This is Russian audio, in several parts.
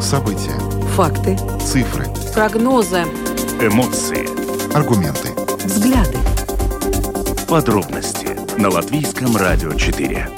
События. Факты. Цифры. Прогнозы. Эмоции. Аргументы. Взгляды. Подробности на Латвийском радио 4.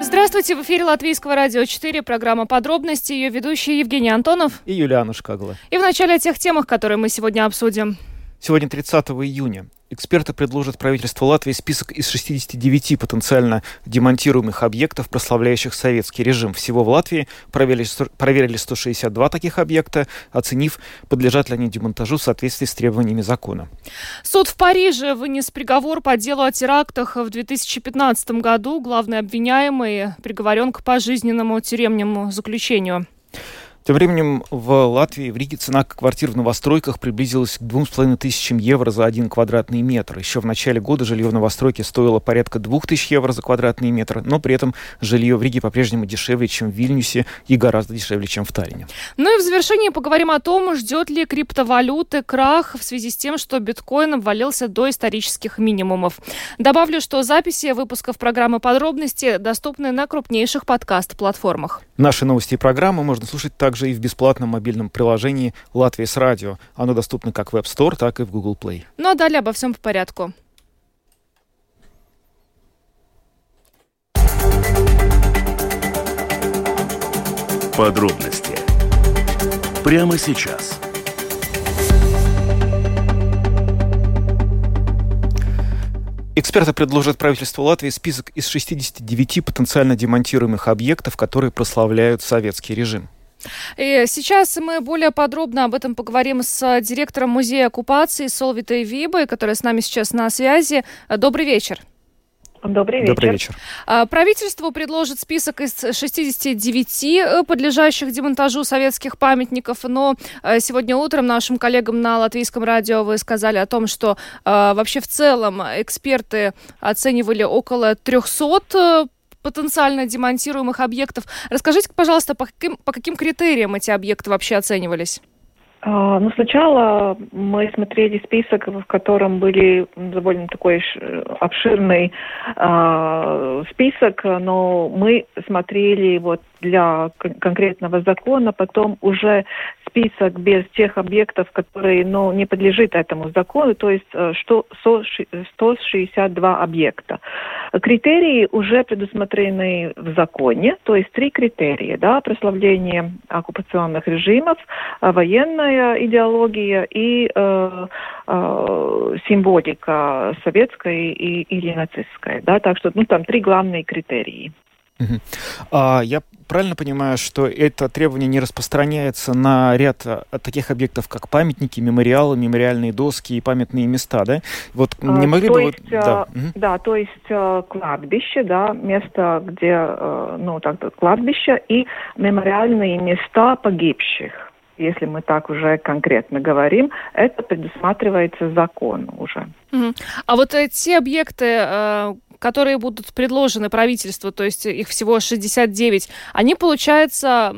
Здравствуйте, в эфире Латвийского радио 4, программа «Подробности», ее ведущий Евгений Антонов. И Юлиана Шкагла. И в начале о тех темах, которые мы сегодня обсудим. Сегодня 30 июня. Эксперты предложат правительству Латвии список из 69 потенциально демонтируемых объектов, прославляющих советский режим. Всего в Латвии проверили, проверили 162 таких объекта, оценив, подлежат ли они демонтажу в соответствии с требованиями закона. Суд в Париже вынес приговор по делу о терактах в 2015 году. Главный обвиняемый приговорен к пожизненному тюремному заключению. Тем временем в Латвии, в Риге цена квартир в новостройках приблизилась к 2,5 тысячам евро за один квадратный метр. Еще в начале года жилье в новостройке стоило порядка 2000 евро за квадратный метр, но при этом жилье в Риге по-прежнему дешевле, чем в Вильнюсе и гораздо дешевле, чем в Таллине. Ну и в завершении поговорим о том, ждет ли криптовалюты крах в связи с тем, что биткоин обвалился до исторических минимумов. Добавлю, что записи выпусков программы «Подробности» доступны на крупнейших подкаст-платформах. Наши новости и программы можно слушать также также и в бесплатном мобильном приложении «Латвия с радио». Оно доступно как в App Store, так и в Google Play. Ну а далее обо всем по порядку. Подробности прямо сейчас. Эксперты предложат правительству Латвии список из 69 потенциально демонтируемых объектов, которые прославляют советский режим. И сейчас мы более подробно об этом поговорим с директором музея оккупации Солвитой Вибой, которая с нами сейчас на связи. Добрый вечер. Добрый вечер. Добрый вечер. А, правительство предложит список из 69 э, подлежащих демонтажу советских памятников, но э, сегодня утром нашим коллегам на Латвийском радио вы сказали о том, что э, вообще в целом эксперты оценивали около 300 потенциально демонтируемых объектов. Расскажите, пожалуйста, по каким, по каким критериям эти объекты вообще оценивались? А, ну, сначала мы смотрели список, в котором были довольно такой обширный э, список, но мы смотрели вот для конкретного закона, потом уже список без тех объектов, которые ну, не подлежит этому закону, то есть э, что 162 объекта. Критерии уже предусмотрены в законе, то есть три критерия, да, прославление оккупационных режимов, э, военная идеология и э, э, символика советская и, или нацистская, да, так что ну, там три главные критерии. А, я правильно понимаю, что это требование не распространяется на ряд а, таких объектов, как памятники, мемориалы, мемориальные доски и памятные места, да? Вот не а, могли то бы... Есть, вот, да. да, то есть э, кладбище, да, место, где, э, ну, так, кладбище и мемориальные места погибших если мы так уже конкретно говорим, это предусматривается закон уже. А вот эти объекты, которые будут предложены правительству, то есть их всего 69, они, получается,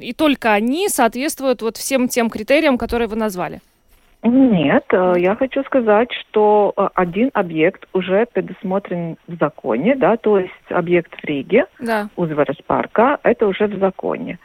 и только они соответствуют вот всем тем критериям, которые вы назвали? Нет, э, я хочу сказать, что э, один объект уже предусмотрен в законе, да, то есть объект в Риге, да. Узварас парка, это уже в законе.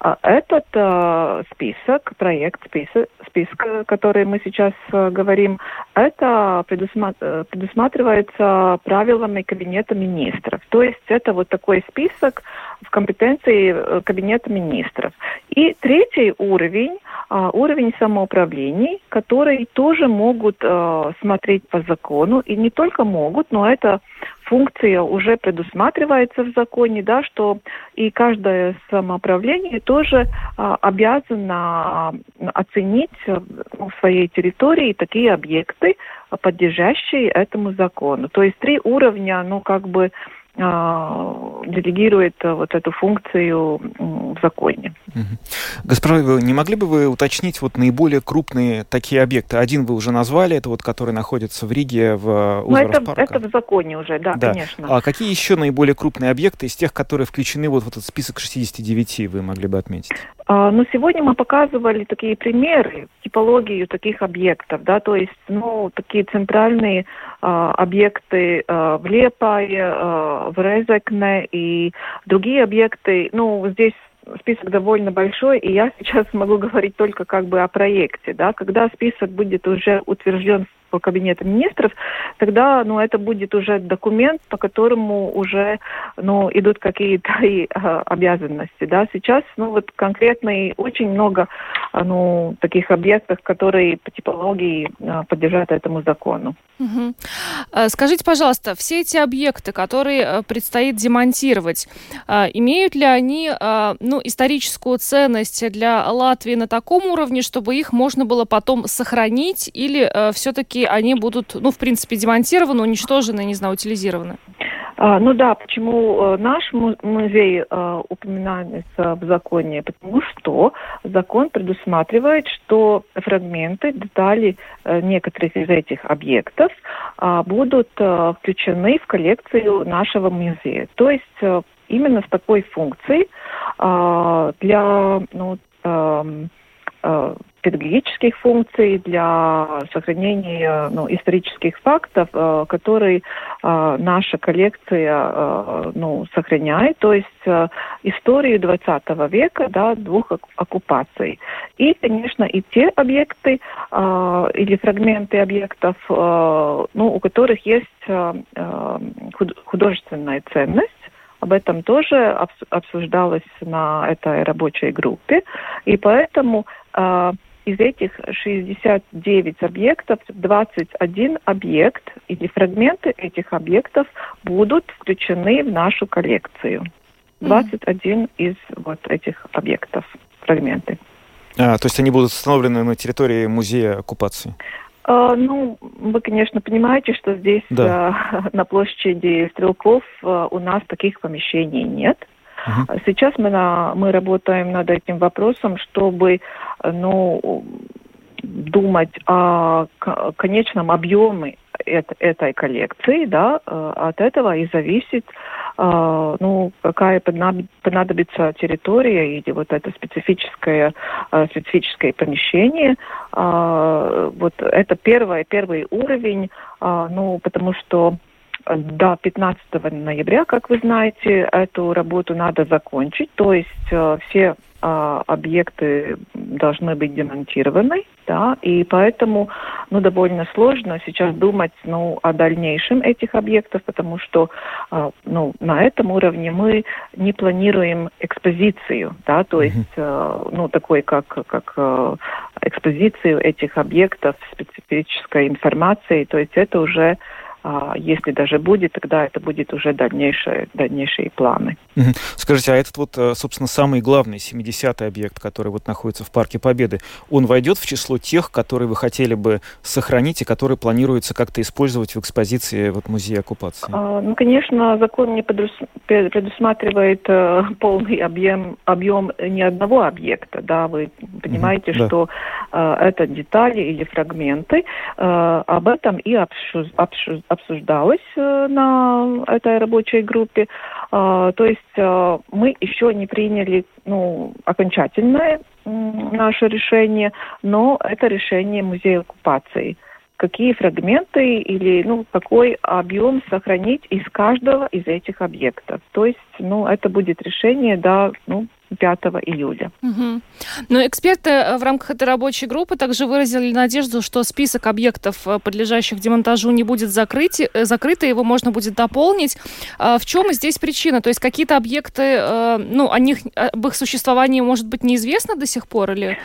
А этот э, список, проект список, списка, который мы сейчас э, говорим, это э, предусматривается правилами Кабинета министров. То есть это вот такой список в компетенции э, Кабинета министров. И третий уровень, э, уровень самоуправлений, которые тоже могут э, смотреть по закону, и не только могут, но это функция уже предусматривается в законе, да, что и каждое самоуправление тоже а, обязано а, оценить ну, в своей территории такие объекты, подлежащие этому закону. То есть три уровня, ну, как бы а, делегирует вот эту функцию в законе. Госпожа, не могли бы вы уточнить вот наиболее крупные такие объекты? Один вы уже назвали, это вот который находится в Риге, в Ну, это, это в законе уже, да, да, конечно. А какие еще наиболее крупные объекты из тех, которые включены вот в этот список 69, вы могли бы отметить? А, ну, сегодня мы показывали такие примеры, типологию таких объектов, да, то есть, ну, такие центральные а, объекты а, в Лепае, а, в Резекне и другие объекты, ну, здесь список довольно большой, и я сейчас могу говорить только как бы о проекте, да, когда список будет уже утвержден по кабинету министров, тогда, ну, это будет уже документ, по которому уже, ну, идут какие-то и, э, обязанности, да. Сейчас, ну, вот конкретно и очень много, а, ну, таких объектов, которые по типологии э, подлежат этому закону. Угу. Скажите, пожалуйста, все эти объекты, которые э, предстоит демонтировать, имеют ли они, ну, историческую ценность для Латвии на таком уровне, чтобы их можно было потом сохранить, или все-таки все они будут, ну, в принципе, демонтированы, уничтожены, не знаю, утилизированы? А, ну да, почему э, наш музей э, упоминается в законе? Потому что закон предусматривает, что фрагменты, детали э, некоторых из этих объектов э, будут включены в коллекцию нашего музея. То есть именно с такой функцией э, для ну, э, э, педагогических функций, для сохранения ну, исторических фактов, э, которые э, наша коллекция э, ну, сохраняет, то есть историю 20 века, да, двух оккупаций. И, конечно, и те объекты или фрагменты объектов, ну, у которых есть художественная ценность, об этом тоже обсуждалось на этой рабочей группе. И поэтому из этих 69 объектов 21 объект или фрагменты этих объектов будут включены в нашу коллекцию. 21 mm-hmm. из вот этих объектов, фрагменты. А, то есть они будут установлены на территории музея оккупации? А, ну, вы, конечно, понимаете, что здесь да. а, на площади Стрелков а, у нас таких помещений нет. Uh-huh. Сейчас мы, на, мы работаем над этим вопросом, чтобы ну, думать о конечном объеме этой коллекции, да, э, от этого и зависит, э, ну, какая понадобится территория или вот это специфическое, э, специфическое помещение. Вот это первый, первый уровень, ну, потому что до 15 ноября, как вы знаете, эту работу надо закончить, то есть э, все э, объекты должны быть демонтированы, да, и поэтому, ну, довольно сложно сейчас думать, ну, о дальнейшем этих объектов, потому что, э, ну, на этом уровне мы не планируем экспозицию, да, то есть, э, ну, такой, как, как э, экспозицию этих объектов специфической информации, то есть это уже а если даже будет, тогда это будет уже дальнейшие, дальнейшие планы. Скажите, а этот вот, э, собственно, самый главный 70-й объект, который вот находится в Парке Победы, он войдет в число тех, которые вы хотели бы сохранить и которые планируется как-то использовать в экспозиции вот, музея оккупации? А, ну, конечно, закон не предусматривает э, полный объем, объем ни одного объекта. Да, вы понимаете, mm-hmm, что э, это детали или фрагменты. Э, об этом и обсуж, обсуж, обсуждалось э, на этой рабочей группе. А, то есть э, мы еще не приняли ну, окончательное наше решение, но это решение музея оккупации какие фрагменты или ну, какой объем сохранить из каждого из этих объектов. То есть ну, это будет решение до ну, 5 июля. Угу. Но эксперты э, в рамках этой рабочей группы также выразили надежду, что список объектов, э, подлежащих демонтажу, не будет закрыть, э, закрыт, и его можно будет дополнить. А в чем здесь причина? То есть какие-то объекты, ну, о них, об их существовании, может быть, неизвестно до сих пор или...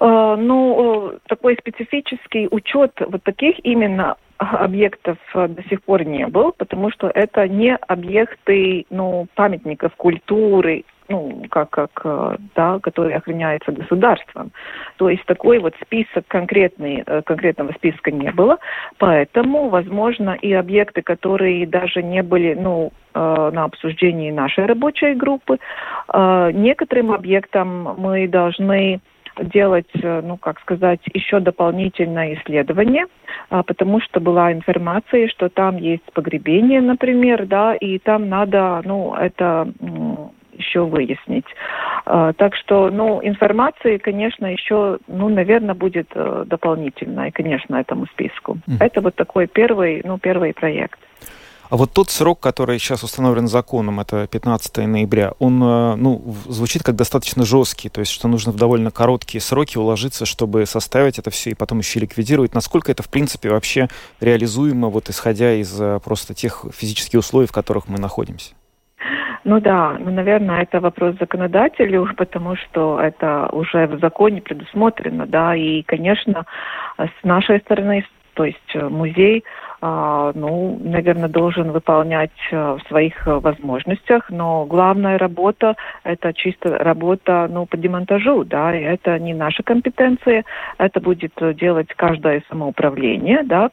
Ну, такой специфический учет вот таких именно объектов до сих пор не был, потому что это не объекты ну, памятников культуры ну, как, как, э, да, который охраняется государством. То есть такой вот список конкретный, э, конкретного списка не было, поэтому, возможно, и объекты, которые даже не были, ну, э, на обсуждении нашей рабочей группы, некоторым объектам мы должны делать, ну, как сказать, еще дополнительное исследование, потому что была информация, что там есть погребение, например, да, и там надо, ну, это еще выяснить. А, так что, ну, информации, конечно, еще, ну, наверное, будет э, дополнительной, конечно, этому списку. Mm. Это вот такой первый, ну, первый проект. А вот тот срок, который сейчас установлен законом, это 15 ноября, он э, ну, звучит как достаточно жесткий, то есть что нужно в довольно короткие сроки уложиться, чтобы составить это все и потом еще ликвидировать. Насколько это, в принципе, вообще реализуемо, вот исходя из э, просто тех физических условий, в которых мы находимся? Ну да, ну, наверное, это вопрос законодателю, потому что это уже в законе предусмотрено, да, и, конечно, с нашей стороны, то есть э, музей, ну, наверное, должен выполнять э, в своих возможностях, но главная работа – это чисто работа, ну, по демонтажу, да, и это не наша компетенция, это будет делать каждое самоуправление, да,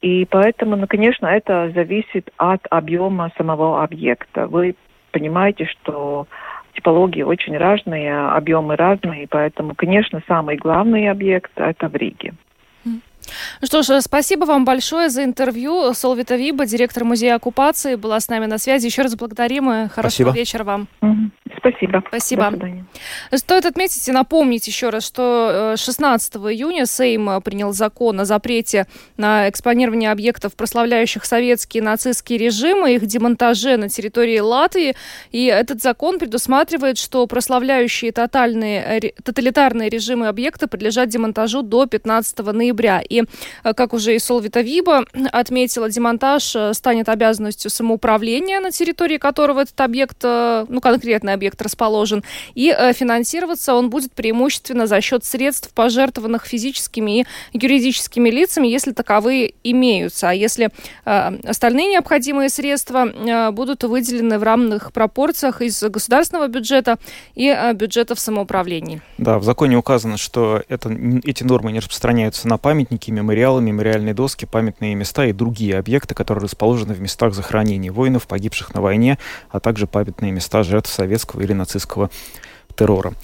и поэтому, ну, конечно, это зависит от объема самого объекта. Вы понимаете, что типологии очень разные, объемы разные, поэтому, конечно, самый главный объект – это в Риге. Ну что ж, спасибо вам большое за интервью. Солвита Виба, директор музея оккупации, была с нами на связи. Еще раз благодарим и хорошего спасибо. вечера вам. Спасибо. Спасибо. Стоит отметить и напомнить еще раз, что 16 э, июня Сейм э, принял закон о запрете на экспонирование объектов, прославляющих советские и нацистские режимы, их демонтаже на территории Латвии. И этот закон предусматривает, что прославляющие тотальные, тоталитарные режимы объекта подлежат демонтажу до 15 ноября. И, э, как уже и Солвита Виба отметила, демонтаж станет обязанностью самоуправления, на территории которого этот объект, ну, конкретный объект расположен. И э, финансироваться он будет преимущественно за счет средств, пожертвованных физическими и юридическими лицами, если таковые имеются. А если э, остальные необходимые средства э, будут выделены в равных пропорциях из государственного бюджета и э, бюджетов самоуправлений. Да, в законе указано, что это, эти нормы не распространяются на памятники, мемориалы, мемориальные доски, памятные места и другие объекты, которые расположены в местах захоронения воинов, погибших на войне, а также памятные места жертв советского или нацистского террора.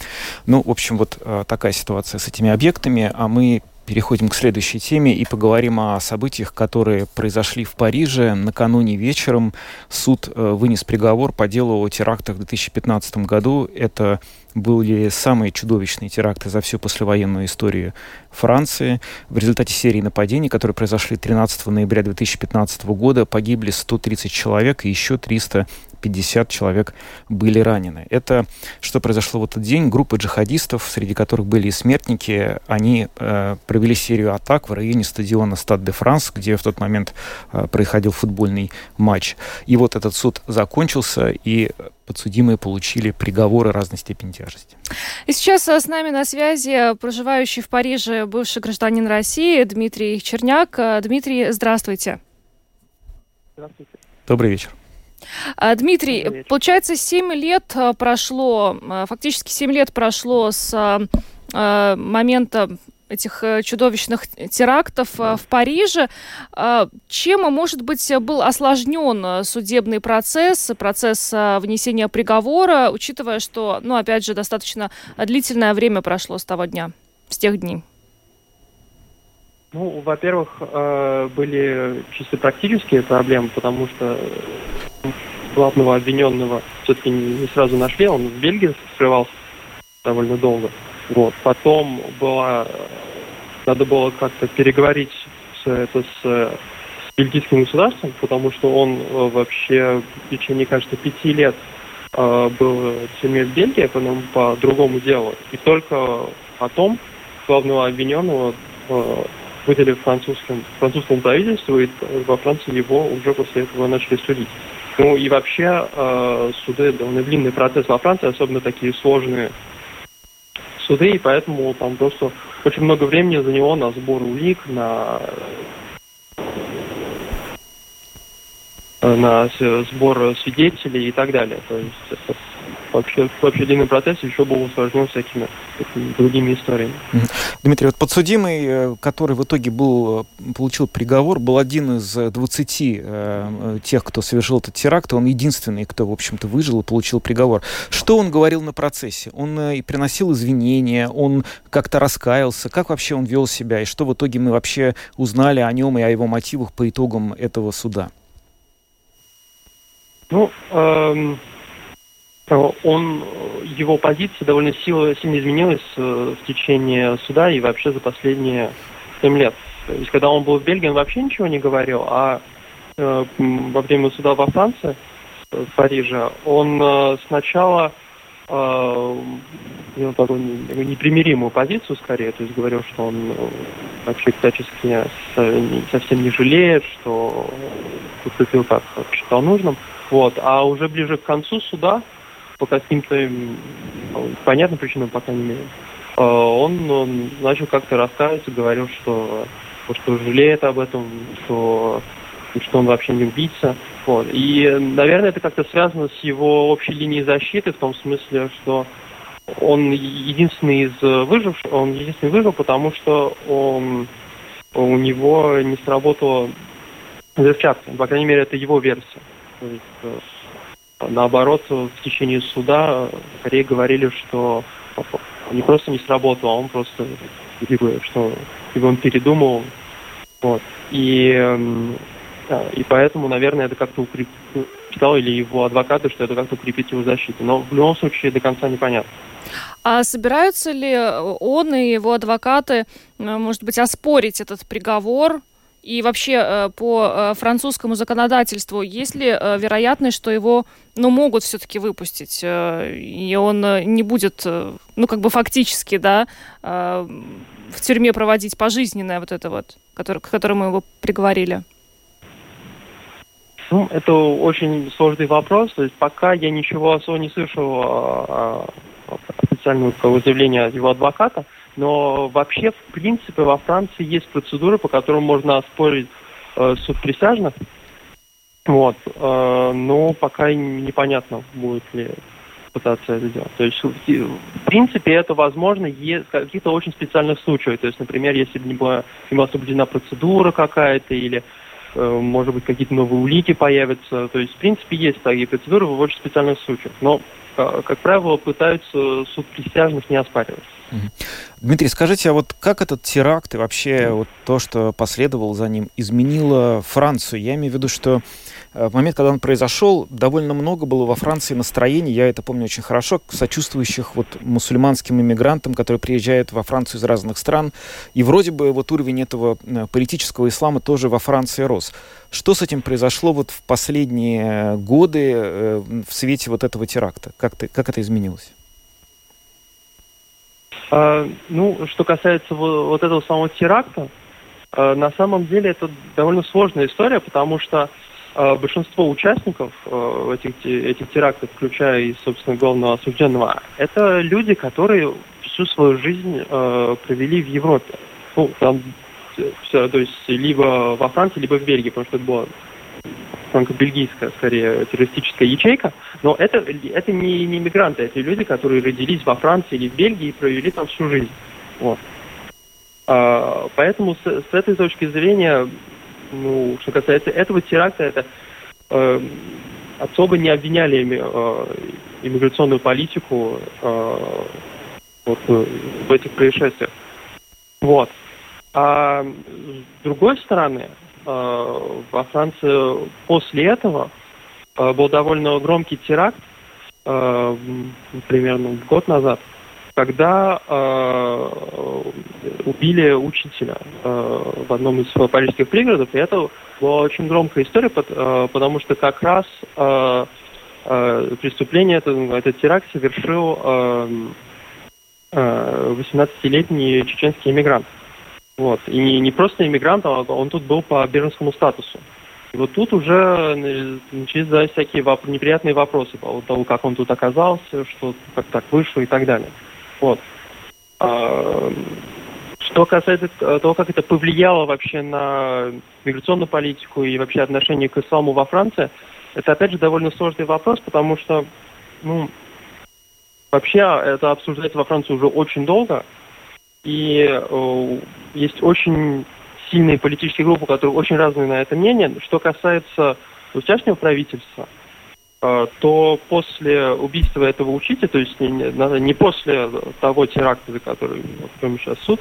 Ну, в общем, вот э, такая ситуация с этими объектами, а мы переходим к следующей теме и поговорим о событиях, которые произошли в Париже. Накануне вечером суд э, вынес приговор по делу о терактах в 2015 году. Это были самые чудовищные теракты за всю послевоенную историю Франции. В результате серии нападений, которые произошли 13 ноября 2015 года, погибли 130 человек и еще 350 человек были ранены. Это что произошло в этот день. Группа джихадистов, среди которых были и смертники, они э, провели серию атак в районе стадиона Стад де Франс, где в тот момент э, происходил футбольный матч. И вот этот суд закончился, и подсудимые получили приговоры разной степени тяжести. И сейчас э, с нами на связи проживающий в Париже бывший гражданин России Дмитрий Черняк. Э, Дмитрий, здравствуйте. Здравствуйте. Добрый вечер. Э, Дмитрий, получается, 7 лет прошло, фактически 7 лет прошло с момента этих э, чудовищных терактов э, в Париже. А, чем, может быть, был осложнен э, судебный процесс, процесс внесения приговора, учитывая, что, ну, опять же, достаточно длительное время прошло с того дня, с тех дней? Ну, во-первых, были чисто практические проблемы, потому что главного обвиненного все-таки не сразу нашли, он в Бельгии скрывался довольно долго. Вот. Потом была, надо было как-то переговорить с, это, с, с бельгийским государством, потому что он э, вообще в течение, кажется, пяти лет э, был в тюрьме в Бельгии, потом по другому делу. И только потом главного обвиненного э, выдали французским, французскому правительству, и во Франции его уже после этого начали судить. Ну и вообще э, суды довольно длинный процесс во Франции, особенно такие сложные суды, и поэтому там просто очень много времени за него на сбор улик, на на сбор свидетелей и так далее. То есть вообще, вообще длинный процесс еще был усложнен всякими другими историями. Дмитрий, вот подсудимый, э, который в итоге был, э, получил приговор, был один из 20 э, тех, кто совершил этот теракт, он единственный, кто, в общем-то, выжил и получил приговор. Что он говорил на процессе? Он э, приносил извинения, он как-то раскаялся, как вообще он вел себя, и что в итоге мы вообще узнали о нем и о его мотивах по итогам этого суда? Ну, эм, он, его позиция довольно сильно, сильно изменилась э, в течение суда и вообще за последние 7 лет. То есть, когда он был в Бельгии, он вообще ничего не говорил, а э, во время суда во Франции, э, в Париже, он э, сначала э, имел такую непримиримую позицию скорее, то есть говорил, что он э, вообще всячески совсем не жалеет, что поступил как считал нужным. Вот. А уже ближе к концу суда, по каким-то понятным причинам, по крайней мере, э, он, начал как-то раскаиваться, говорил, что, что жалеет об этом, что, что он вообще не убийца. Вот. И, наверное, это как-то связано с его общей линией защиты, в том смысле, что он единственный из выживших, он единственный выжил, потому что он, у него не сработала взрывчатка. По крайней мере, это его версия. То есть, э, наоборот, в течение суда скорее говорили, что не просто не сработал, а он просто либо что либо он передумал. Вот. И, эм, и поэтому, наверное, это как-то укреп... читал или его адвокаты, что это как-то укрепит его защиту. Но в любом случае до конца непонятно. А собираются ли он и его адвокаты, э, может быть, оспорить этот приговор? И вообще э, по э, французскому законодательству есть ли э, вероятность, что его ну, могут все-таки выпустить, и он не будет, ну, как бы фактически, да, в тюрьме проводить пожизненное вот это вот, к которому его приговорили? Ну, это очень сложный вопрос. То есть пока я ничего особо не слышал о, о официального заявления его адвоката. Но вообще, в принципе, во Франции есть процедуры, по которым можно оспорить э, суд присяжных. Вот. Э, но пока непонятно, будет ли пытаться это сделать. То есть, в принципе, это возможно в каких-то очень специальных случаях. То есть, например, если бы не была, была соблюдена процедура какая-то или э, может быть, какие-то новые улики появятся. То есть, в принципе, есть такие процедуры в очень специальных случаях. Но, э, как правило, пытаются суд присяжных не оспаривать. Дмитрий, скажите, а вот как этот теракт и вообще вот то, что последовало за ним, изменило Францию? Я имею в виду, что э, в момент, когда он произошел, довольно много было во Франции настроений, я это помню очень хорошо, сочувствующих вот мусульманским иммигрантам, которые приезжают во Францию из разных стран. И вроде бы вот уровень этого э, политического ислама тоже во Франции рос. Что с этим произошло вот в последние годы э, в свете вот этого теракта? Как, ты, как это изменилось? А, ну, что касается вот этого самого теракта, а, на самом деле это довольно сложная история, потому что а, большинство участников этих, этих терактов, включая и, собственно, главного осужденного, это люди, которые всю свою жизнь провели в Европе. Ну, там то есть либо во Франции, либо в Бельгии, потому что это было франко-бельгийская, скорее, террористическая ячейка, но это, это не, не мигранты, это люди, которые родились во Франции или в Бельгии и провели там всю жизнь. Вот. А, поэтому с, с этой точки зрения, ну, что касается этого теракта, это э, особо не обвиняли э, иммиграционную политику э, вот, в этих происшествиях. Вот. А с другой стороны, Э, во Франции после этого э, был довольно громкий теракт, э, примерно год назад, когда убили учителя в одном из парижских пригородов. И это была очень громкая история, потому что как раз преступление, этот теракт совершил 18-летний чеченский иммигрант. Вот. И не, не просто иммигрант, а он тут был по беженскому статусу. И вот тут уже э, начались задать всякие воп- неприятные вопросы по поводу того, как он тут оказался, что как так вышло и так далее. Вот. А, что касается того, как это повлияло вообще на миграционную политику и вообще отношение к исламу во Франции, это опять же довольно сложный вопрос, потому что ну, вообще это обсуждается во Франции уже очень долго, и э, есть очень сильные политические группы, которые очень разные на это мнение. Что касается участного правительства, э, то после убийства этого учителя, то есть не, не после того теракта, за который, в сейчас суд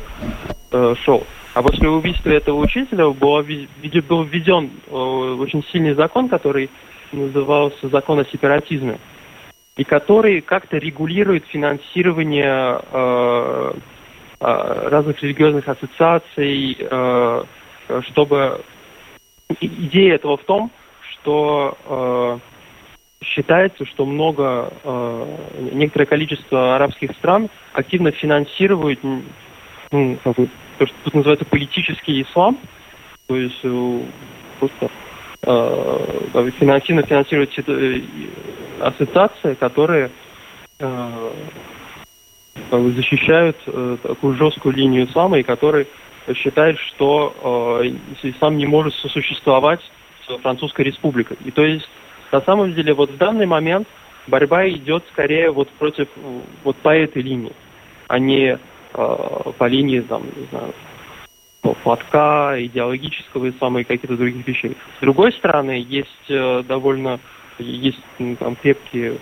э, шел, а после убийства этого учителя был, был введен э, очень сильный закон, который назывался закон о сепаратизме, и который как-то регулирует финансирование э, разных религиозных ассоциаций, э, чтобы идея этого в том, что э, считается, что много, э, некоторое количество арабских стран активно финансируют ну, то, что тут называется политический ислам, то есть э, просто э, финансивно финансируют э, ассоциации, которые э, защищают э, такую жесткую линию ислама и которые считают, что э, ислам не может сосуществовать с Французской республикой. И то есть на самом деле вот в данный момент борьба идет скорее вот против вот по этой линии, а не Э, по линии, там, не знаю, платка, идеологического ислама и каких-то других вещей. С другой стороны, есть э, довольно есть ну, там крепкие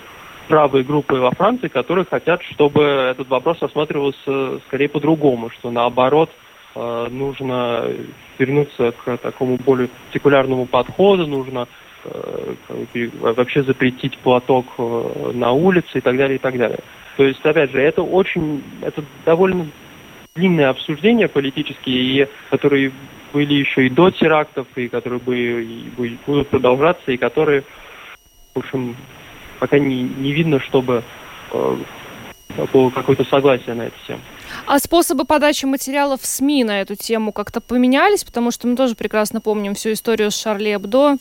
правые группы во Франции, которые хотят, чтобы этот вопрос рассматривался скорее по-другому, что наоборот э, нужно вернуться к такому более секулярному подходу, нужно вообще запретить платок на улице и так далее, и так далее. То есть, опять же, это очень, это довольно длинные обсуждения политические, и, которые были еще и до терактов, и которые бы, и будут продолжаться, и которые, в общем, пока не, не видно, чтобы э, было какое-то согласие на эту тему. А способы подачи материалов в СМИ на эту тему как-то поменялись? Потому что мы тоже прекрасно помним всю историю с Шарли Эбдо.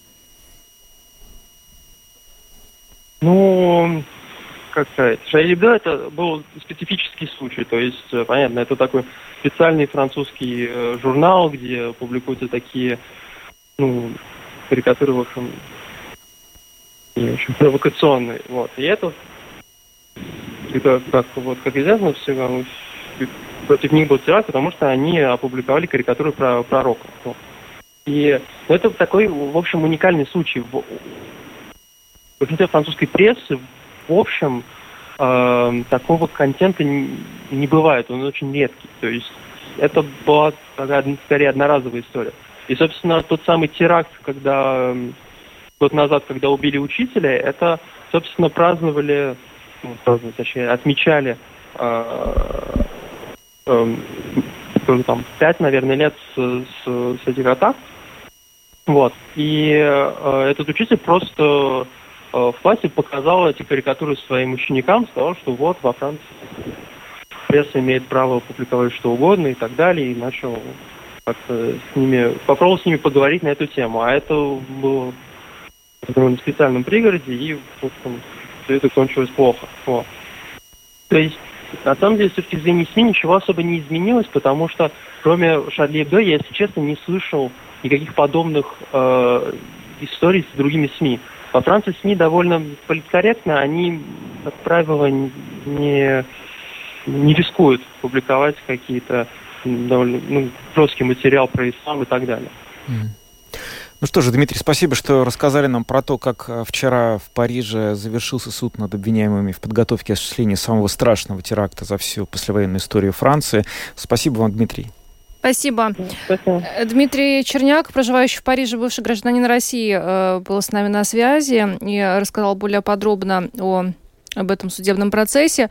Ну, как сказать, Шаилибда это был специфический случай, то есть, э, понятно, это такой специальный французский э, журнал, где публикуются такие, ну, карикатуры, в общем, очень провокационные, вот, и это, это как, вот, как известно, всегда, против них был теракт, потому что они опубликовали карикатуры про пророка. И ну, это такой, в общем, уникальный случай. В большинстве французской прессы в общем, э, такого контента не, не бывает, он очень редкий. То есть это была скорее одноразовая история. И, собственно, тот самый теракт, когда год назад, когда убили учителя, это, собственно, праздновали, ну, праздновали, точнее, отмечали э, э, там, пять, наверное, лет с, с, с этих атак. Вот. И э, этот учитель просто Э, в классе показал эти карикатуры своим ученикам, сказал, что вот во Франции пресса имеет право публиковать что угодно и так далее, и начал как-то с ними, попробовал с ними поговорить на эту тему. А это было довольно специальном пригороде, и вот, там, все это кончилось плохо. Вот. То есть, на самом деле, с точки зрения СМИ ничего особо не изменилось, потому что кроме Шарли Эбдо я, если честно, не слышал никаких подобных э, историй с другими СМИ. Во Франции СМИ довольно политкорректно, они, как правило, не, не рискуют публиковать какие-то довольно ну, жесткий материал про ислам и так далее. Ну что же, Дмитрий, спасибо, что рассказали нам про то, как э, вчера в Париже завершился суд над обвиняемыми в подготовке осуществления самого страшного теракта за всю послевоенную историю Франции. Спасибо вам, Дмитрий. Спасибо. Спасибо. Э, Дмитрий Черняк, проживающий в Париже, бывший гражданин России, э, был с нами на связи и рассказал более подробно о, об этом судебном процессе.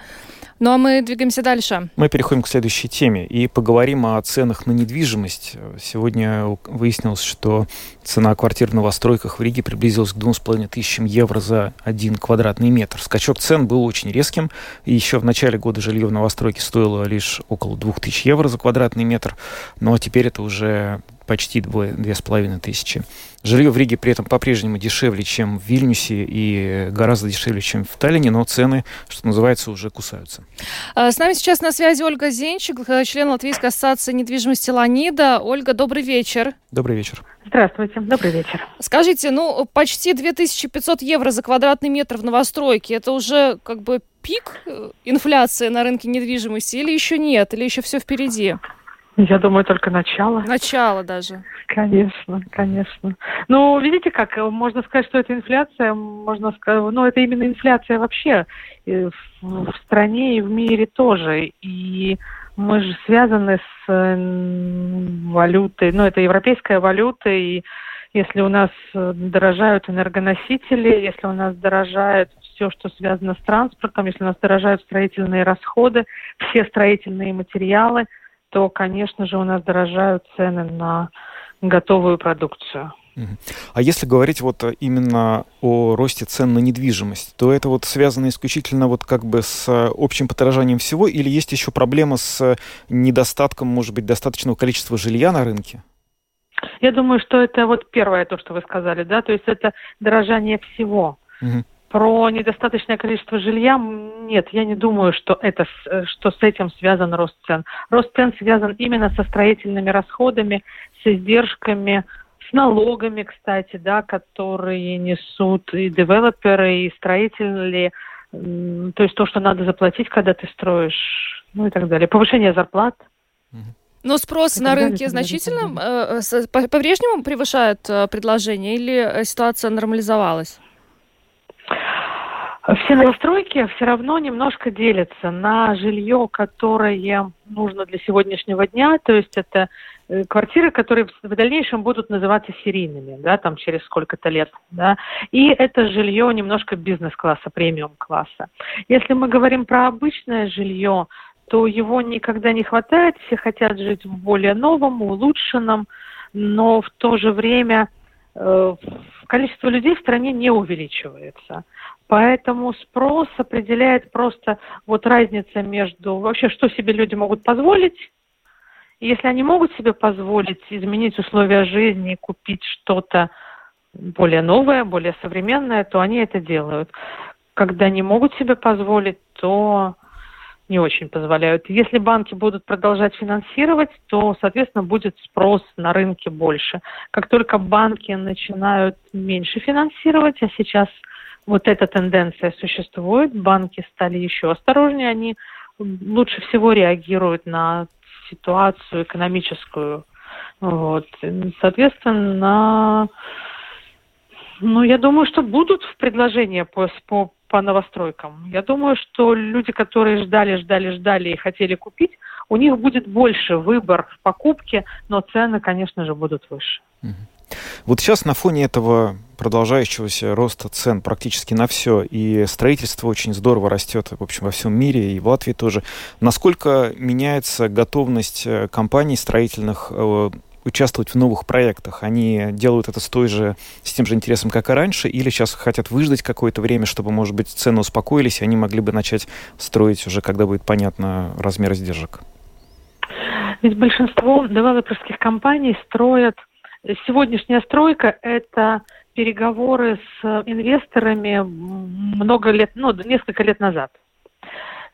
Ну а мы двигаемся дальше. Мы переходим к следующей теме и поговорим о ценах на недвижимость. Сегодня выяснилось, что цена квартир в новостройках в Риге приблизилась к 2,5 тысячам евро за один квадратный метр. Скачок цен был очень резким. Еще в начале года жилье в новостройке стоило лишь около 2000 евро за квадратный метр. Но теперь это уже почти две с половиной тысячи. Жилье в Риге при этом по-прежнему дешевле, чем в Вильнюсе и гораздо дешевле, чем в Таллине, но цены, что называется, уже кусаются. А, с нами сейчас на связи Ольга Зенчик, член Латвийской ассоциации недвижимости «Ланида». Ольга, добрый вечер. Добрый вечер. Здравствуйте, добрый вечер. Скажите, ну, почти 2500 евро за квадратный метр в новостройке, это уже как бы пик э, инфляции на рынке недвижимости или еще нет, или еще все впереди? Я думаю, только начало. Начало даже. Конечно, конечно. Ну, видите как, можно сказать, что это инфляция, можно сказать, ну, это именно инфляция вообще в, в стране и в мире тоже. И мы же связаны с валютой, ну, это европейская валюта, и если у нас дорожают энергоносители, если у нас дорожает все, что связано с транспортом, если у нас дорожают строительные расходы, все строительные материалы – то, конечно же, у нас дорожают цены на готовую продукцию. А если говорить вот именно о росте цен на недвижимость, то это вот связано исключительно вот как бы с общим подорожанием всего, или есть еще проблема с недостатком, может быть, достаточного количества жилья на рынке? Я думаю, что это вот первое то, что вы сказали, да, то есть это дорожание всего. Угу. Про недостаточное количество жилья нет, я не думаю, что это что с этим связан рост цен. Рост цен связан именно со строительными расходами, с издержками, с налогами, кстати, да, которые несут и девелоперы, и строители, то есть то, что надо заплатить, когда ты строишь, ну и так далее. Повышение зарплат. Но спрос на рынке значительно э, по-прежнему превышает э, предложение или ситуация нормализовалась? Все новостройки все равно немножко делятся на жилье, которое нужно для сегодняшнего дня, то есть это э, квартиры, которые в дальнейшем будут называться серийными, да, там через сколько-то лет, да, и это жилье немножко бизнес-класса, премиум-класса. Если мы говорим про обычное жилье, то его никогда не хватает, все хотят жить в более новом, улучшенном, но в то же время количество людей в стране не увеличивается. Поэтому спрос определяет просто вот разница между вообще, что себе люди могут позволить. И если они могут себе позволить изменить условия жизни, купить что-то более новое, более современное, то они это делают. Когда не могут себе позволить, то не очень позволяют. Если банки будут продолжать финансировать, то, соответственно, будет спрос на рынке больше. Как только банки начинают меньше финансировать, а сейчас – вот эта тенденция существует. Банки стали еще осторожнее, они лучше всего реагируют на ситуацию экономическую. Вот. Соответственно, ну, я думаю, что будут предложения по, по, по новостройкам. Я думаю, что люди, которые ждали, ждали, ждали и хотели купить, у них будет больше выбор в покупке, но цены, конечно же, будут выше. Вот сейчас на фоне этого продолжающегося роста цен практически на все, и строительство очень здорово растет, в общем, во всем мире, и в Латвии тоже. Насколько меняется готовность э, компаний строительных э, участвовать в новых проектах? Они делают это с, той же, с тем же интересом, как и раньше, или сейчас хотят выждать какое-то время, чтобы, может быть, цены успокоились, и они могли бы начать строить уже, когда будет понятно размер издержек? Ведь большинство девелоперских компаний строят Сегодняшняя стройка – это переговоры с инвесторами много лет, ну, несколько лет назад.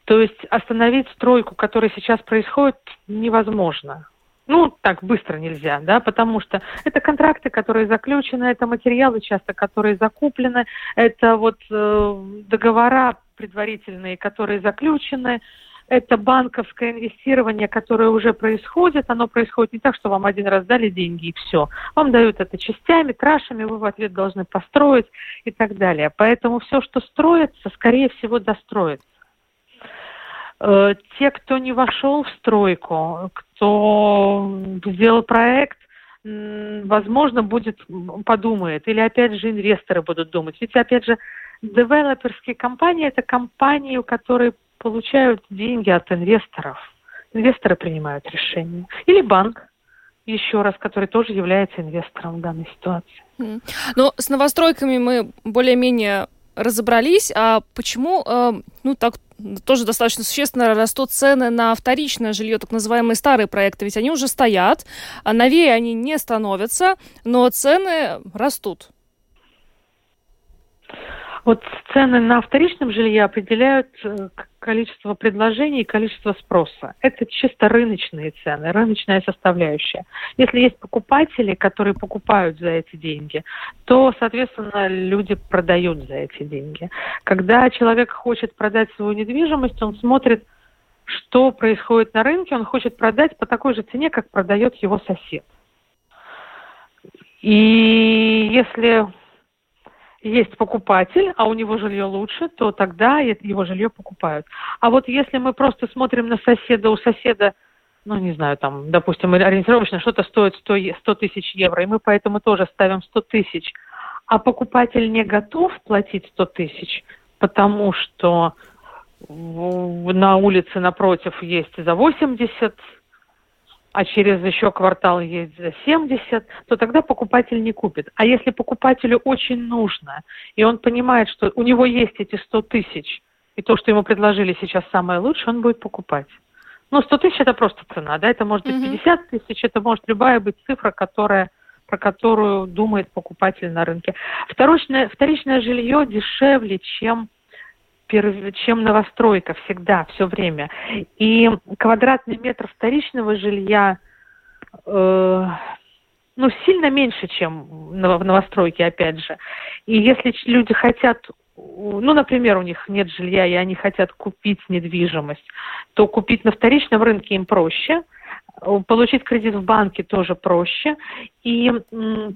То есть остановить стройку, которая сейчас происходит, невозможно. Ну, так быстро нельзя, да, потому что это контракты, которые заключены, это материалы часто, которые закуплены, это вот э, договора предварительные, которые заключены, это банковское инвестирование, которое уже происходит. Оно происходит не так, что вам один раз дали деньги и все. Вам дают это частями, трашами, вы в ответ должны построить и так далее. Поэтому все, что строится, скорее всего, достроится. Э, те, кто не вошел в стройку, кто сделал проект, возможно, будет подумает, или опять же инвесторы будут думать. Ведь опять же, девелоперские компании – это компании, у которых получают деньги от инвесторов. Инвесторы принимают решения. Или банк, еще раз, который тоже является инвестором в данной ситуации. Но с новостройками мы более-менее разобрались. А почему, э, ну так тоже достаточно существенно растут цены на вторичное жилье, так называемые старые проекты, ведь они уже стоят, а новее они не становятся, но цены растут. Вот цены на вторичном жилье определяют э, количество предложений и количество спроса. Это чисто рыночные цены, рыночная составляющая. Если есть покупатели, которые покупают за эти деньги, то, соответственно, люди продают за эти деньги. Когда человек хочет продать свою недвижимость, он смотрит, что происходит на рынке, он хочет продать по такой же цене, как продает его сосед. И если есть покупатель, а у него жилье лучше, то тогда его жилье покупают. А вот если мы просто смотрим на соседа, у соседа, ну, не знаю, там, допустим, ориентировочно что-то стоит 100, 100 тысяч евро, и мы поэтому тоже ставим 100 тысяч, а покупатель не готов платить 100 тысяч, потому что на улице напротив есть за 80 а через еще квартал есть за 70, то тогда покупатель не купит. А если покупателю очень нужно, и он понимает, что у него есть эти 100 тысяч, и то, что ему предложили сейчас самое лучшее, он будет покупать. Ну, 100 тысяч это просто цена, да, это может быть 50 тысяч, это может любая быть цифра, которая, про которую думает покупатель на рынке. Вторичное, вторичное жилье дешевле, чем чем новостройка всегда, все время. И квадратный метр вторичного жилья э, ну, сильно меньше, чем в новостройке, опять же. И если люди хотят, ну, например, у них нет жилья, и они хотят купить недвижимость, то купить на вторичном рынке им проще – Получить кредит в банке тоже проще. И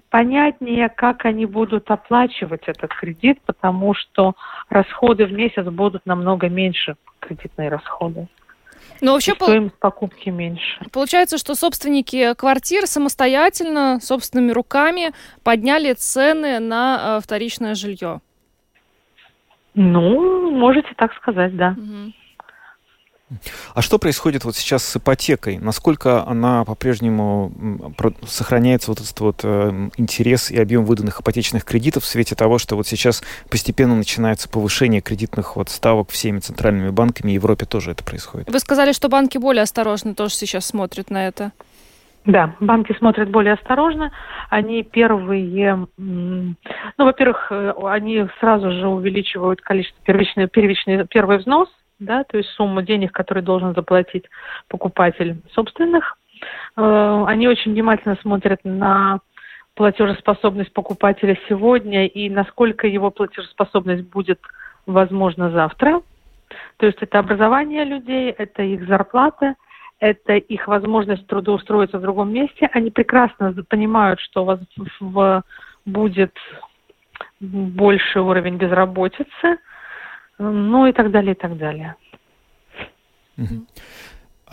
понятнее, как они будут оплачивать этот кредит, потому что расходы в месяц будут намного меньше, кредитные расходы. Но вообще стоимость покупки меньше. Получается, что собственники квартир самостоятельно, собственными руками подняли цены на э, вторичное жилье. Ну, можете так сказать, да. Угу. А что происходит вот сейчас с ипотекой? Насколько она по-прежнему сохраняется вот этот вот э, интерес и объем выданных ипотечных кредитов в свете того, что вот сейчас постепенно начинается повышение кредитных вот ставок всеми центральными банками, и в Европе тоже это происходит? Вы сказали, что банки более осторожно тоже сейчас смотрят на это. Да, банки смотрят более осторожно. Они первые, ну, во-первых, э, они сразу же увеличивают количество первичный, первичный первый взнос, да, то есть сумму денег, которую должен заплатить покупатель собственных. Э, они очень внимательно смотрят на платежеспособность покупателя сегодня и насколько его платежеспособность будет возможно завтра. То есть это образование людей, это их зарплата, это их возможность трудоустроиться в другом месте. Они прекрасно понимают, что у вас будет больше уровень безработицы – ну и так далее, и так далее.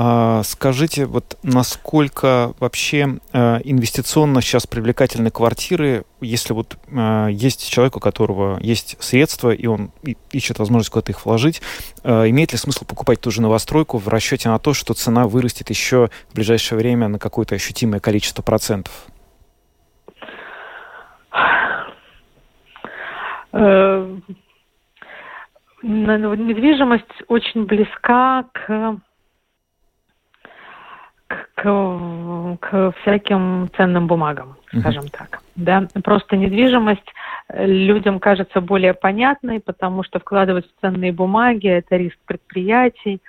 А, скажите, вот насколько вообще э, инвестиционно сейчас привлекательны квартиры, если вот э, есть человек, у которого есть средства, и он ищет возможность куда-то их вложить, э, имеет ли смысл покупать ту же новостройку в расчете на то, что цена вырастет еще в ближайшее время на какое-то ощутимое количество процентов? Недвижимость очень близка к к, к всяким ценным бумагам, скажем uh-huh. так. Да? Просто недвижимость э, людям кажется более понятной, потому что вкладывать в ценные бумаги – это риск предприятий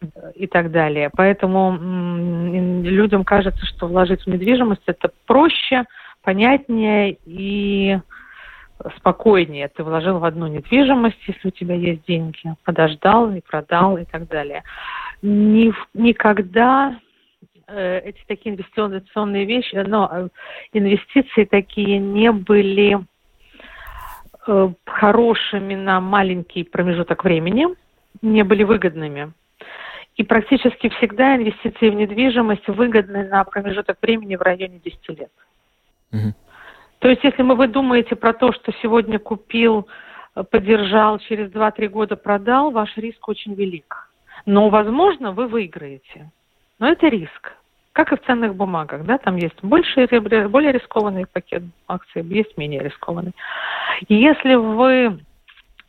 э, и так далее. Поэтому м- людям кажется, что вложить в недвижимость – это проще, понятнее и спокойнее. Ты вложил в одну недвижимость, если у тебя есть деньги, подождал и продал и так далее. Ни, никогда э, эти такие инвестиционные вещи, но э, инвестиции такие не были э, хорошими на маленький промежуток времени, не были выгодными. И практически всегда инвестиции в недвижимость выгодны на промежуток времени в районе 10 лет. Угу. То есть, если вы думаете про то, что сегодня купил, э, поддержал, через 2-3 года продал, ваш риск очень велик. Но, возможно, вы выиграете. Но это риск. Как и в ценных бумагах, да, там есть больше, более рискованный пакет акций, есть менее рискованный. Если вы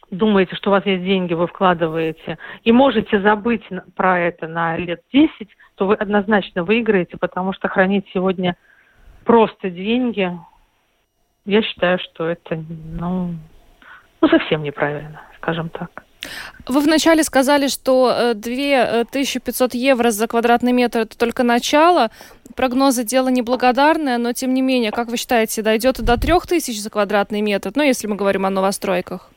думаете, что у вас есть деньги, вы вкладываете, и можете забыть про это на лет 10, то вы однозначно выиграете, потому что хранить сегодня просто деньги, я считаю, что это, ну, ну совсем неправильно, скажем так. Вы вначале сказали, что 2500 э, евро за квадратный метр – это только начало. Прогнозы – дело неблагодарное, но тем не менее, как вы считаете, дойдет до 3000 за квадратный метр, ну, если мы говорим о новостройках?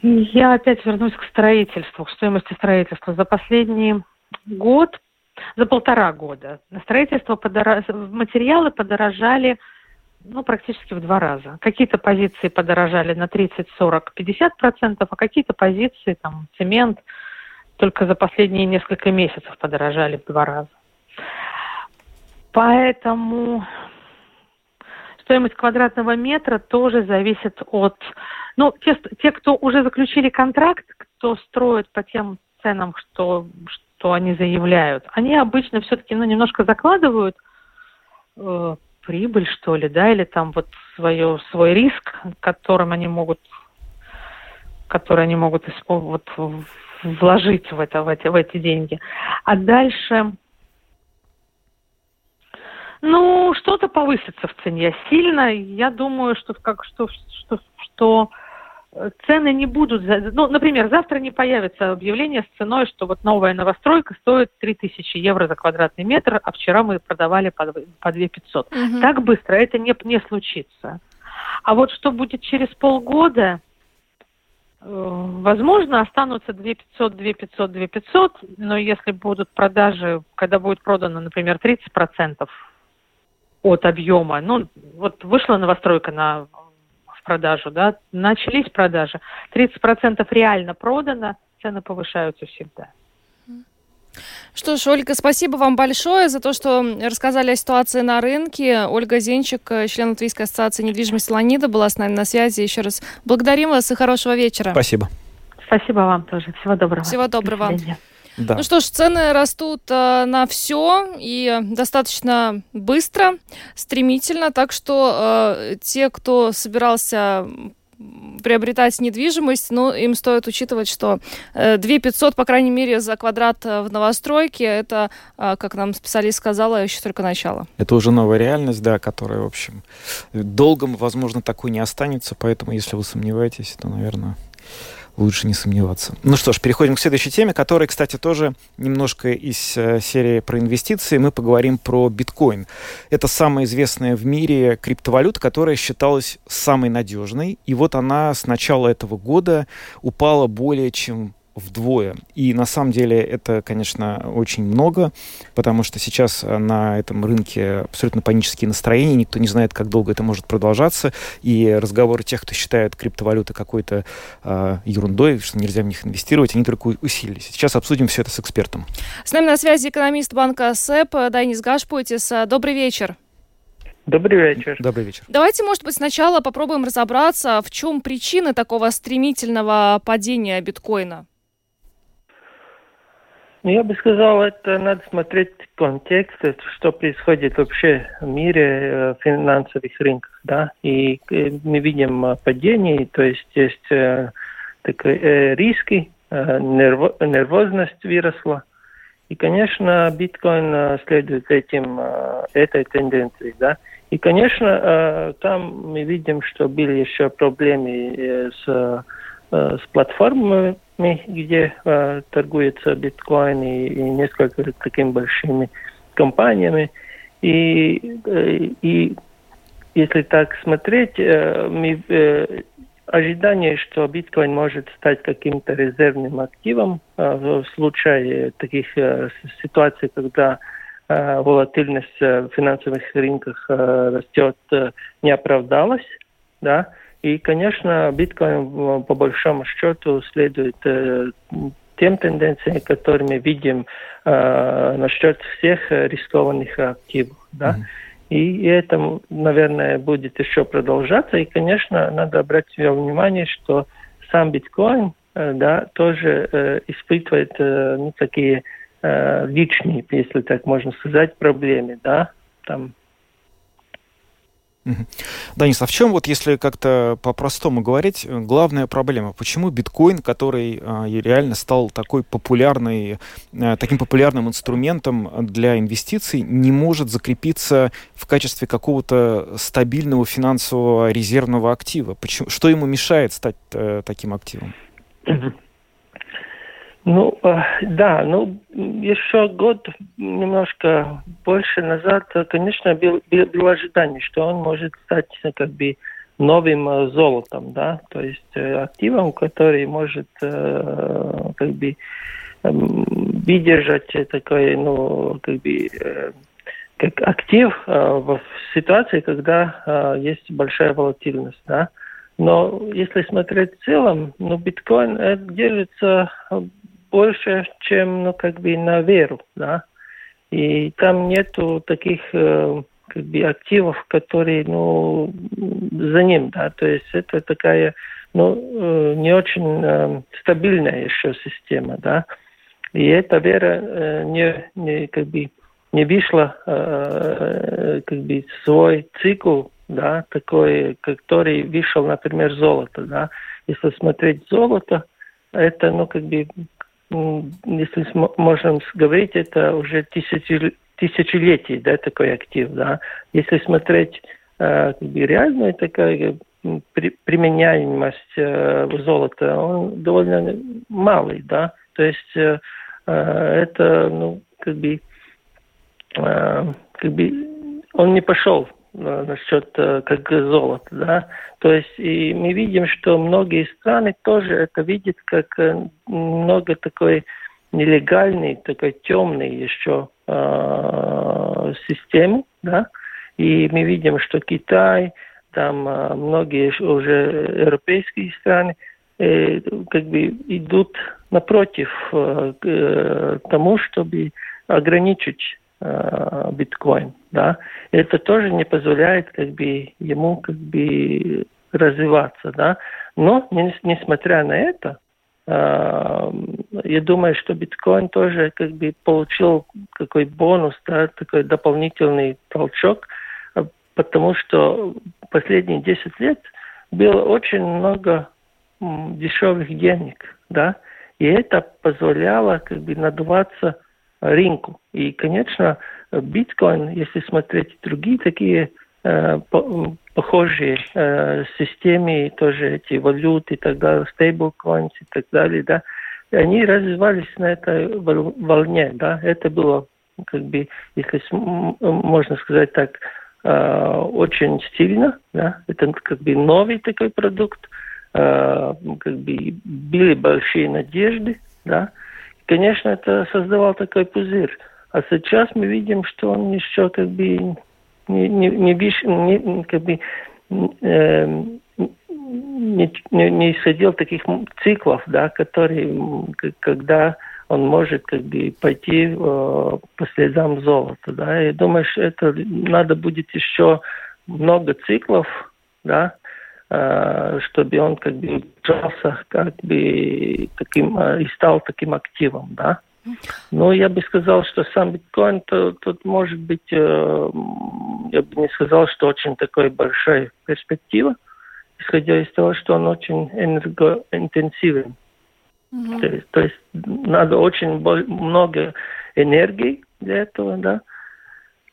Я опять вернусь к строительству, к стоимости строительства. За последний год, за полтора года на строительство подорож... материалы подорожали ну, практически в два раза. Какие-то позиции подорожали на 30, 40, 50 процентов, а какие-то позиции, там, цемент, только за последние несколько месяцев подорожали в два раза. Поэтому стоимость квадратного метра тоже зависит от... Ну, те, те, кто уже заключили контракт, кто строит по тем ценам, что, что они заявляют, они обычно все-таки ну, немножко закладывают э, прибыль, что ли, да, или там вот свое, свой риск, которым они могут, который они могут вот, вложить в, это, в, эти, в эти деньги. А дальше, ну, что-то повысится в цене сильно. Я думаю, что, как, что, что, что цены не будут... Ну, например, завтра не появится объявление с ценой, что вот новая новостройка стоит 3000 евро за квадратный метр, а вчера мы продавали по, по 2500. Угу. Так быстро это не, не случится. А вот что будет через полгода, э, возможно, останутся 2500, 2500, 2500, но если будут продажи, когда будет продано, например, 30% от объема, ну, вот вышла новостройка на продажу, да, начались продажи, 30% реально продано, цены повышаются всегда. Что ж, Ольга, спасибо вам большое за то, что рассказали о ситуации на рынке. Ольга Зенчик, член Латвийской ассоциации недвижимости Ланида, была с нами на связи. Еще раз благодарим вас и хорошего вечера. Спасибо. Спасибо вам тоже. Всего доброго. Всего доброго. Да. Ну что ж, цены растут э, на все и достаточно быстро, стремительно, так что э, те, кто собирался приобретать недвижимость, ну, им стоит учитывать, что 2 э, 500, по крайней мере, за квадрат э, в новостройке, это, э, как нам специалист сказала, еще только начало. Это уже новая реальность, да, которая, в общем, долгом, возможно, такой не останется, поэтому, если вы сомневаетесь, то, наверное, лучше не сомневаться. Ну что ж, переходим к следующей теме, которая, кстати, тоже немножко из э, серии про инвестиции. Мы поговорим про биткоин. Это самая известная в мире криптовалюта, которая считалась самой надежной. И вот она с начала этого года упала более чем вдвое. И на самом деле это, конечно, очень много, потому что сейчас на этом рынке абсолютно панические настроения, никто не знает, как долго это может продолжаться, и разговоры тех, кто считает криптовалюты какой-то э, ерундой, что нельзя в них инвестировать, они только усилились. Сейчас обсудим все это с экспертом. С нами на связи экономист банка СЭП Дайнис Гашпутис. Добрый вечер. Добрый вечер. Добрый вечер. Давайте, может быть, сначала попробуем разобраться, в чем причины такого стремительного падения биткоина. Ну, я бы сказал, это надо смотреть контекст, что происходит вообще в мире э, финансовых рынков, да, и э, мы видим э, падение, то есть есть такие риски, нервозность выросла, и, конечно, биткоин следует этим, этой тенденции, да. И, конечно, там мы видим, что были еще проблемы с, с платформами, где э, торгуется биткоин и, и несколько такими большими компаниями. И, э, и если так смотреть, э, мы, э, ожидание, что биткоин может стать каким-то резервным активом э, в случае таких э, ситуаций, когда э, волатильность в финансовых рынках э, растет, э, не оправдалась, да, и, конечно, биткоин по большому счету следует э, тем тенденциям, которые мы видим э, насчет всех рискованных активов. Да? Mm-hmm. И это, наверное, будет еще продолжаться. И, конечно, надо обратить внимание, что сам биткоин э, да, тоже э, испытывает э, ну, такие э, личные, если так можно сказать, проблемы. Да? Там Данис, а в чем вот, если как-то по-простому говорить, главная проблема? Почему биткоин, который а, реально стал такой популярный, а, таким популярным инструментом для инвестиций, не может закрепиться в качестве какого-то стабильного финансового резервного актива? Почему, что ему мешает стать а, таким активом? Ну, э, да, ну, еще год, немножко больше назад, э, конечно, был, было ожидание, что он может стать э, как бы новым золотом, да, то есть активом, который может как бы эм, выдержать такой, ну, как бы как актив в ситуации, когда есть большая волатильность, да. Но если смотреть в целом, ну, биткоин держится больше, чем, ну, как бы на веру, да. И там нету таких э, как бы активов, которые, ну, за ним, да. То есть это такая, ну, э, не очень э, стабильная еще система, да. И эта вера не, не, как бы, не вышла, как бы, свой цикл, да, такой, который вышел, например, золото, да. Если смотреть золото, это, ну, как бы если можем говорить, это уже тысячелетий, да, такой актив, да. Если смотреть э, реальную такая при, применяемость э, золота, он довольно малый, да. То есть э, э, это, ну, как бы, э, как бы он не пошел Э, насчет э, как золота, да. То есть и мы видим, что многие страны тоже это видят как э, много такой нелегальный, такой темный еще э, системы, да. И мы видим, что Китай, там э, многие уже европейские страны э, как бы идут напротив э, тому, чтобы ограничить э, биткоин, да, это тоже не позволяет как бы ему как бы развиваться, да, но не, несмотря на это, э, я думаю, что биткоин тоже как бы получил какой бонус, да, такой дополнительный толчок, потому что последние 10 лет было очень много дешевых денег, да, и это позволяло как бы надуваться рынку. И, конечно, биткоин, если смотреть другие такие э, похожие э, системы, тоже эти валюты и так далее, стейблкоинс и так далее, да, они развивались на этой волне, да, это было, как бы, если можно сказать так, э, очень стильно, да, это как бы новый такой продукт, э, как бы были большие надежды, да, конечно, это создавал такой пузырь. А сейчас мы видим, что он еще как бы не, не, не, не как бы, э, не, не, не исходил таких циклов, да, которые, когда он может как бы пойти э, по следам золота, да. Думаю, что это надо будет еще много циклов, да, чтобы он как бы держался как бы таким э, и стал таким активом, да. Но я бы сказал, что сам биткоин то, тут может быть, э, я бы не сказал, что очень такой большая перспектива, исходя из того, что он очень энергоинтенсивен. Mm-hmm. То, есть, то есть надо очень много энергии для этого, да.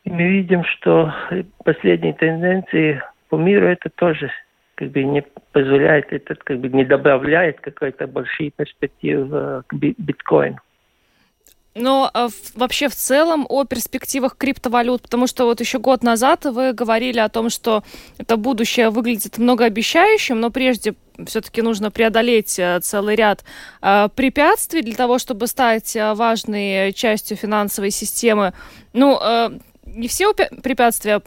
И мы видим, что последние тенденции по миру это тоже как бы не позволяет этот, как бы не добавляет какой-то большие перспективы к биткоину. Но а, вообще в целом о перспективах криптовалют, потому что вот еще год назад вы говорили о том, что это будущее выглядит многообещающим, но прежде все-таки нужно преодолеть э, целый ряд э, препятствий для того, чтобы стать э, важной частью финансовой системы. Ну, э, не все препятствия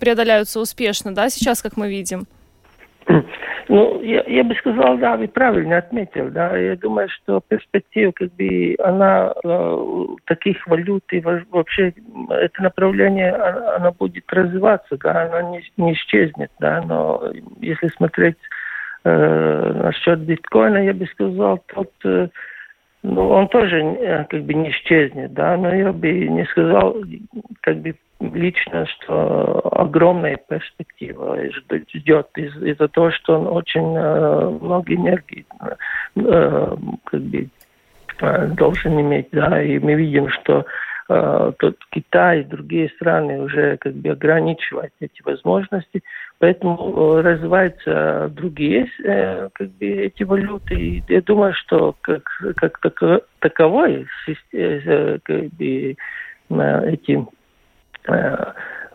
преодоляются успешно, да, сейчас, как мы видим. Ну, я, я бы сказал, да, вы правильно отметил, да. Я думаю, что перспектива, как бы, она э, таких валют и вообще это направление, она, она будет развиваться, да, она не, не исчезнет, да. Но если смотреть э, насчет биткоина, я бы сказал, тот э, ну, он тоже э, как бы не исчезнет, да, но я бы не сказал, как бы лично, что огромная перспектива ждет из- из-за того, что он очень э, много энергии э, как бы э, должен иметь, да, и мы видим, что э, тот Китай и другие страны уже как бы ограничивают эти возможности, поэтому э, развиваются другие э, как бы эти валюты. И я думаю, что как, как таковой э, как бы, эти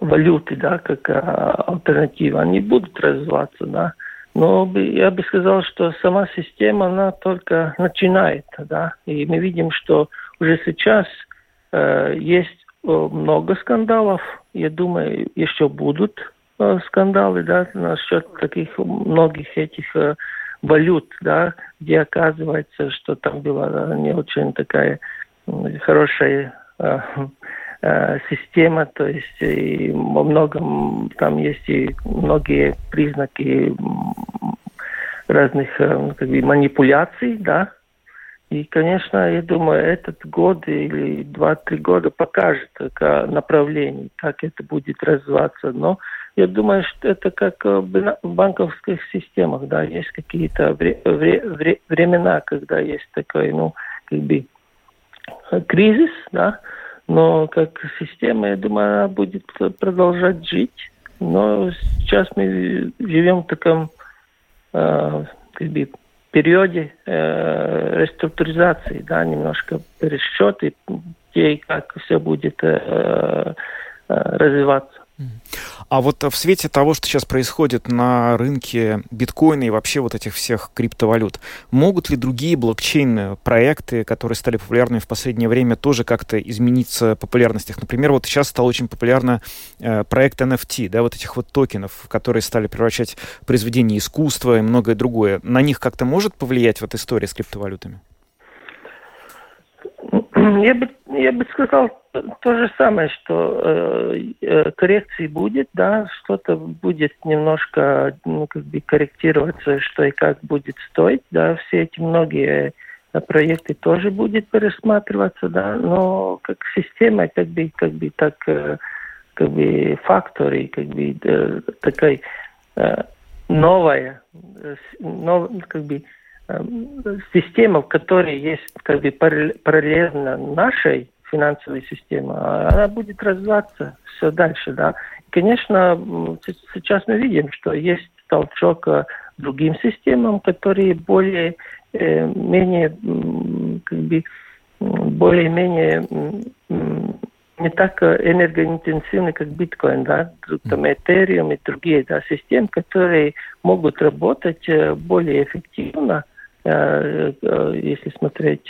валюты, да, как альтернатива, они будут развиваться, да. Но я бы сказал, что сама система, она только начинает, да, и мы видим, что уже сейчас э, есть много скандалов, я думаю, еще будут э, скандалы, да, насчет таких многих этих э, валют, да, где оказывается, что там была не очень такая хорошая э, Э, система, то есть и во многом там есть и многие признаки разных э, как бы, манипуляций, да. И, конечно, я думаю, этот год или два-три года покажет направление, как это будет развиваться. Но я думаю, что это как в банковских системах, да, есть какие-то вре- вре- времена, когда есть такой, ну, как бы кризис, да, но как система, я думаю, она будет продолжать жить. Но сейчас мы живем в таком э, как бы, периоде э, реструктуризации, да, немножко пересчеты, где как все будет э, э, развиваться. А вот в свете того, что сейчас происходит на рынке биткоина и вообще вот этих всех криптовалют, могут ли другие блокчейн проекты, которые стали популярны в последнее время, тоже как-то измениться в популярностях? Например, вот сейчас стал очень популярно э, проект NFT, да, вот этих вот токенов, которые стали превращать произведения искусства и многое другое. На них как-то может повлиять вот история с криптовалютами? Я бы, я бы сказал то же самое, что э, э, коррекции будет, да, что-то будет немножко, ну, как бы корректироваться, что и как будет стоить, да, все эти многие э, проекты тоже будет пересматриваться, да, но как система, как бы, как бы так, э, как бы фактор и как бы э, такая э, новая, э, нов, как бы система, в которой есть как бы параллельно нашей финансовой системы, а она будет развиваться все дальше, да. Конечно, сейчас мы видим, что есть толчок другим системам, которые более э, менее как бы более-менее не так энергоинтенсивны, как биткоин, да, там Ethereum и другие, да, системы, которые могут работать э, более эффективно, Э, э, если смотреть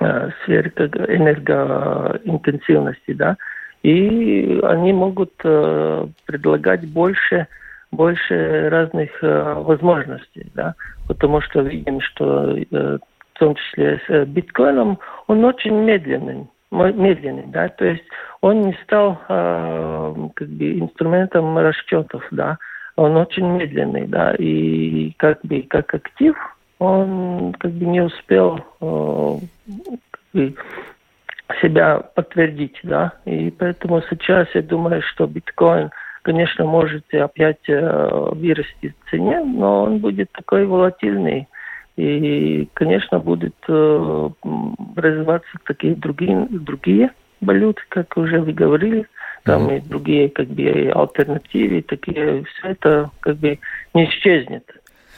э, сферы энергоинтенсивности, да, и они могут предлагать больше больше разных возможностей, да, потому что видим, что в том числе с биткоином он очень медленный, медленный, да, то есть он не стал как бы инструментом расчетов, да, он очень медленный, да, и как бы как актив он как бы не успел э, как бы, себя подтвердить, да, и поэтому сейчас я думаю, что биткоин, конечно, может опять э, вырасти в цене, но он будет такой волатильный, и, конечно, будет э, развиваться такие другие, другие валюты, как уже вы говорили, там mm-hmm. и другие как бы альтернативы, такие, все это как бы не исчезнет.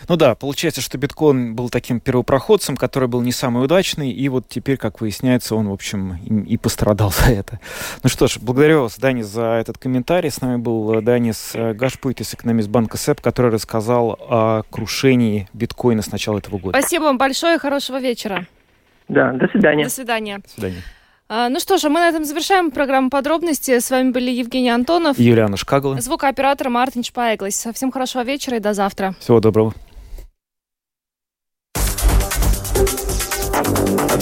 Ну да, получается, что биткоин был таким первопроходцем, который был не самый удачный, и вот теперь, как выясняется, он, в общем, и, и пострадал за это. Ну что ж, благодарю вас, Данис, за этот комментарий. С нами был э, Данис э, Гашпуйтис, экономист банка СЭП, который рассказал о крушении биткоина с начала этого года. Спасибо вам большое, хорошего вечера. Да, до свидания. До свидания. До свидания. А, ну что ж, а мы на этом завершаем программу подробности. С вами были Евгений Антонов. Юлиана Шкагла. Звукооператор Мартин Шпайглис. Всем хорошего вечера и до завтра. Всего доброго.